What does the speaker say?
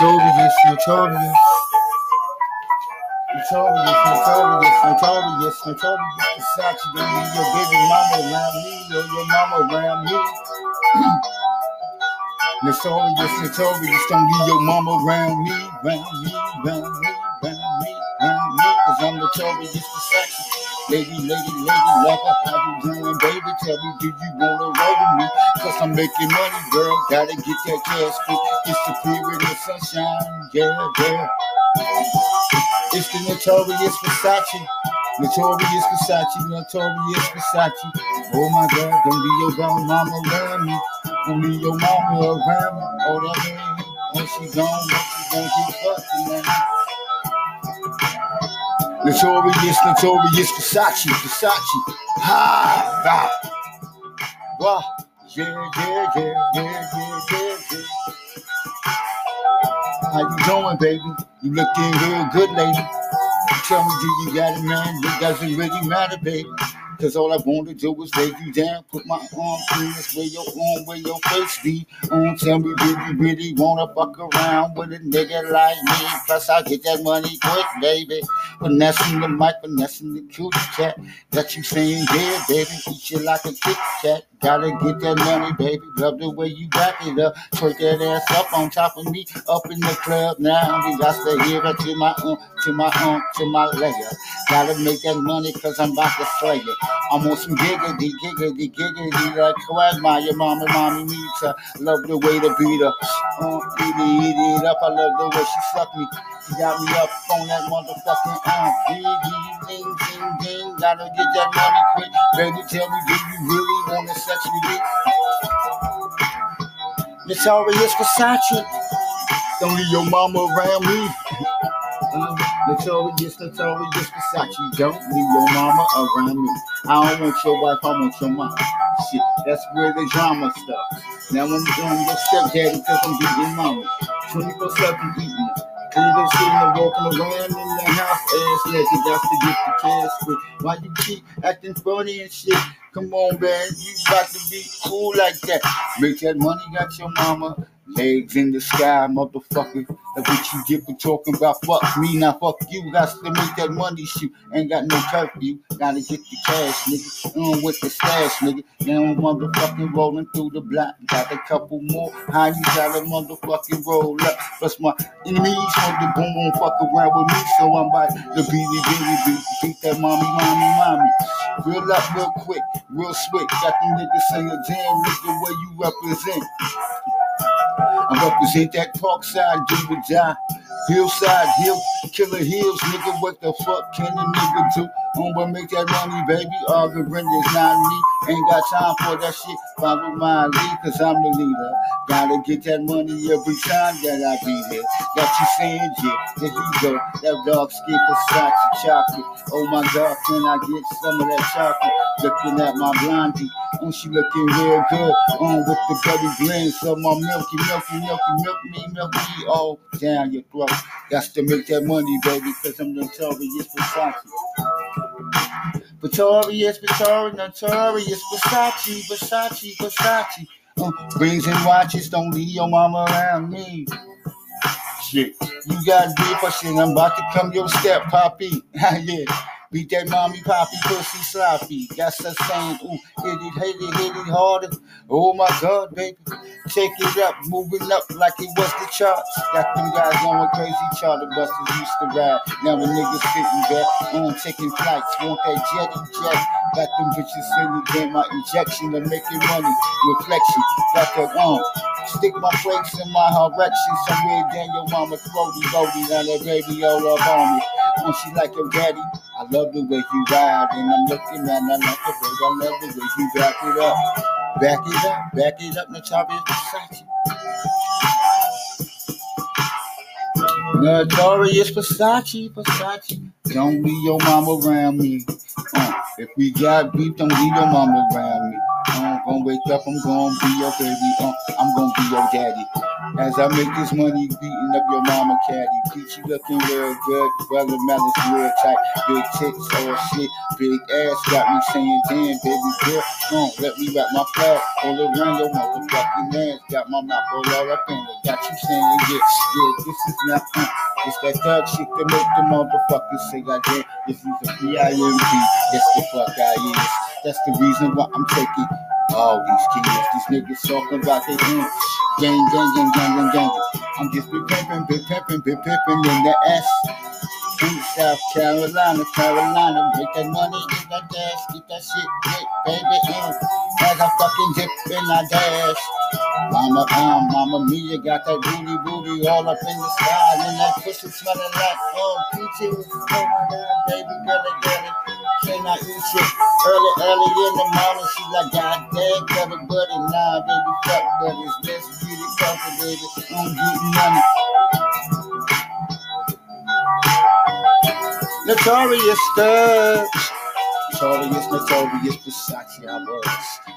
Notorious, notorious. Notorious, notorious, notorious, notorious. Versace, leave your baby mama around me, or your mama around me. Notorious, notorious, don't leave your mama around me, round me, round me, round me, round me, cause I'm notorious Versace. Lady, lady, lady, lover, how you doing, baby? Tell me, do you wanna roll with me? Cause I'm making money, girl, gotta get that cash quick. It's the period of sunshine, yeah, yeah. It's the notorious Versace. Notorious Versace, notorious Versace. Oh my God, don't leave your grown mama around me. Don't leave your mama around me. Oh, that man, when she gone, she gonna get fucked, man. Notorious, notorious Versace, Versace. Ha, ha. Wah. Yeah, yeah, yeah, yeah, yeah, yeah. How you doing, baby? You looking real good, lady. Tell me, do you got it, man? It doesn't really matter, baby. Cause all I want to do is lay you down, put my arm through this where your arm, where your face be. Um, tell me, do you really wanna fuck around with a nigga like me? Plus, I get that money quick, baby. Finessing the mic, finessing the cute cat. Got you saying, yeah, baby, eat you like a Kit Kat. Gotta get that money, baby. Love the way you back it up. Twerk that ass up on top of me, up in the club now. We got to hear it to my um, to my um, to my leg. Gotta make that money cause I'm about to slay it. I'm on some giggity, giggity, giggity, like Quagmire, mommy, mommy needs her. Love the way to beat her. Um, eat it, eat it up. I love the way she suck me. She got me up on that motherfucking. Ding, ding, ding, ding, ding. Gotta get that money quick. Baby, tell me, do you really wanna sex with me? Notorious Versace. Don't leave your mama around me. Uh, notorious, notorious Versace. Don't leave your mama around me. I don't want your wife, I want your mama. Shit, that's where the drama starts. Now I'm doing your stepdaddy because I'm beating mama. 24 7 eating her. Even sitting there walking around in the house, ass naked, just to get the cash. Why you keep acting funny and shit? Come on, man, you got to be cool like that. Make that money, got your mama. Legs in the sky, motherfucker. That's what you get for talking about fuck me, now fuck you. Got to make that money shoot. Ain't got no curfew. Gotta get the cash, nigga. On with the stash, nigga. Now I'm motherfucking rolling through the block. Got a couple more. How you gotta motherfucking roll up? Plus my enemies want to boom boom fuck around with me. So I'm about to it, beat it, beat, beat that mommy, mommy, mommy. Real up, real quick, real slick. Got them niggas saying, damn, nigga, where you represent? I represent that park side, do or die. Hillside, hill, killer hills, nigga. What the fuck can a nigga do? I'm gonna make that money, baby. Arguing is not me. Ain't got time for that shit. Follow my lead, cause I'm the leader. Gotta get that money every time that I be there. Got you saying, yeah, there you go. That dog skin Versace chocolate. Oh my god, can I get some of that chocolate? Looking at my blondie. Oh, she looking real good. On with the belly grin. So my milky, milky, milky, milk me, milk me all down your throat. Got to make that money, baby, cause I'm notorious Versace. Notorious, Notorious, Notorious, Versace, Versace, Versace. Uh, rings and watches, don't leave your mama around me. Shit, you got shit, I'm about to come your step, poppy. yeah. Beat that mommy, poppy, pussy, sloppy. Got us saying, ooh, hit it, hit it, hit it harder. Oh my God, baby. Take it up, moving up like it was the charts. Got them guys going crazy, charter busters used to ride. Now the niggas sitting back on taking flights. Want that jetty jet. Got them bitches sending them my injection make it money. Reflection, got that on. Stick my flakes in my direction somewhere down your mama throaty, throaty. Now that baby all up on me. When she like your daddy, I love the way you ride, and I'm looking at I like the way I love the way you back it up. Back it up, back it up, Notorious Versace. Notorious Versace, Versace. Don't leave your mama around me. Uh, if we got beef, don't leave your mama around me. Uh, gonna gonna wake up, I'm gonna be your baby. Uh, I'm gonna be your daddy. As I make this money, beating up your mama caddy. Peachy looking real good, brother Melon's real tight. Big tits, oh shit, big ass got me saying, damn, baby girl, uh, let me wrap my flag all around your motherfucking ass. Got my mouth all up in it, got you saying, yeah, yeah, this is not, uh, it's that thug shit that make the motherfuckers say, I did. This is a B-I-M-B, that's the fuck I is. That's the reason why I'm taking all these kids. These niggas talking about their gang, gang, gang, gang, gang, gang, gang. I'm just be pimping, be pimping, be pimping in the S. In South Carolina, Carolina, make that money, get that dash, get that shit, get baby in. As I fucking dip in I dash. Mama, um, mama mia, got that booty, booty all up in the sky, and that pussy smelling like oh peaches. Oh my god, baby, girl, get it. Can I eat shit early, early in the morning? She like, God damn, a buddy, nah, baby, fuck buddies, let's it covered, baby. I'm getting money. Notorious thugs. Notorious, notorious Versace, I was.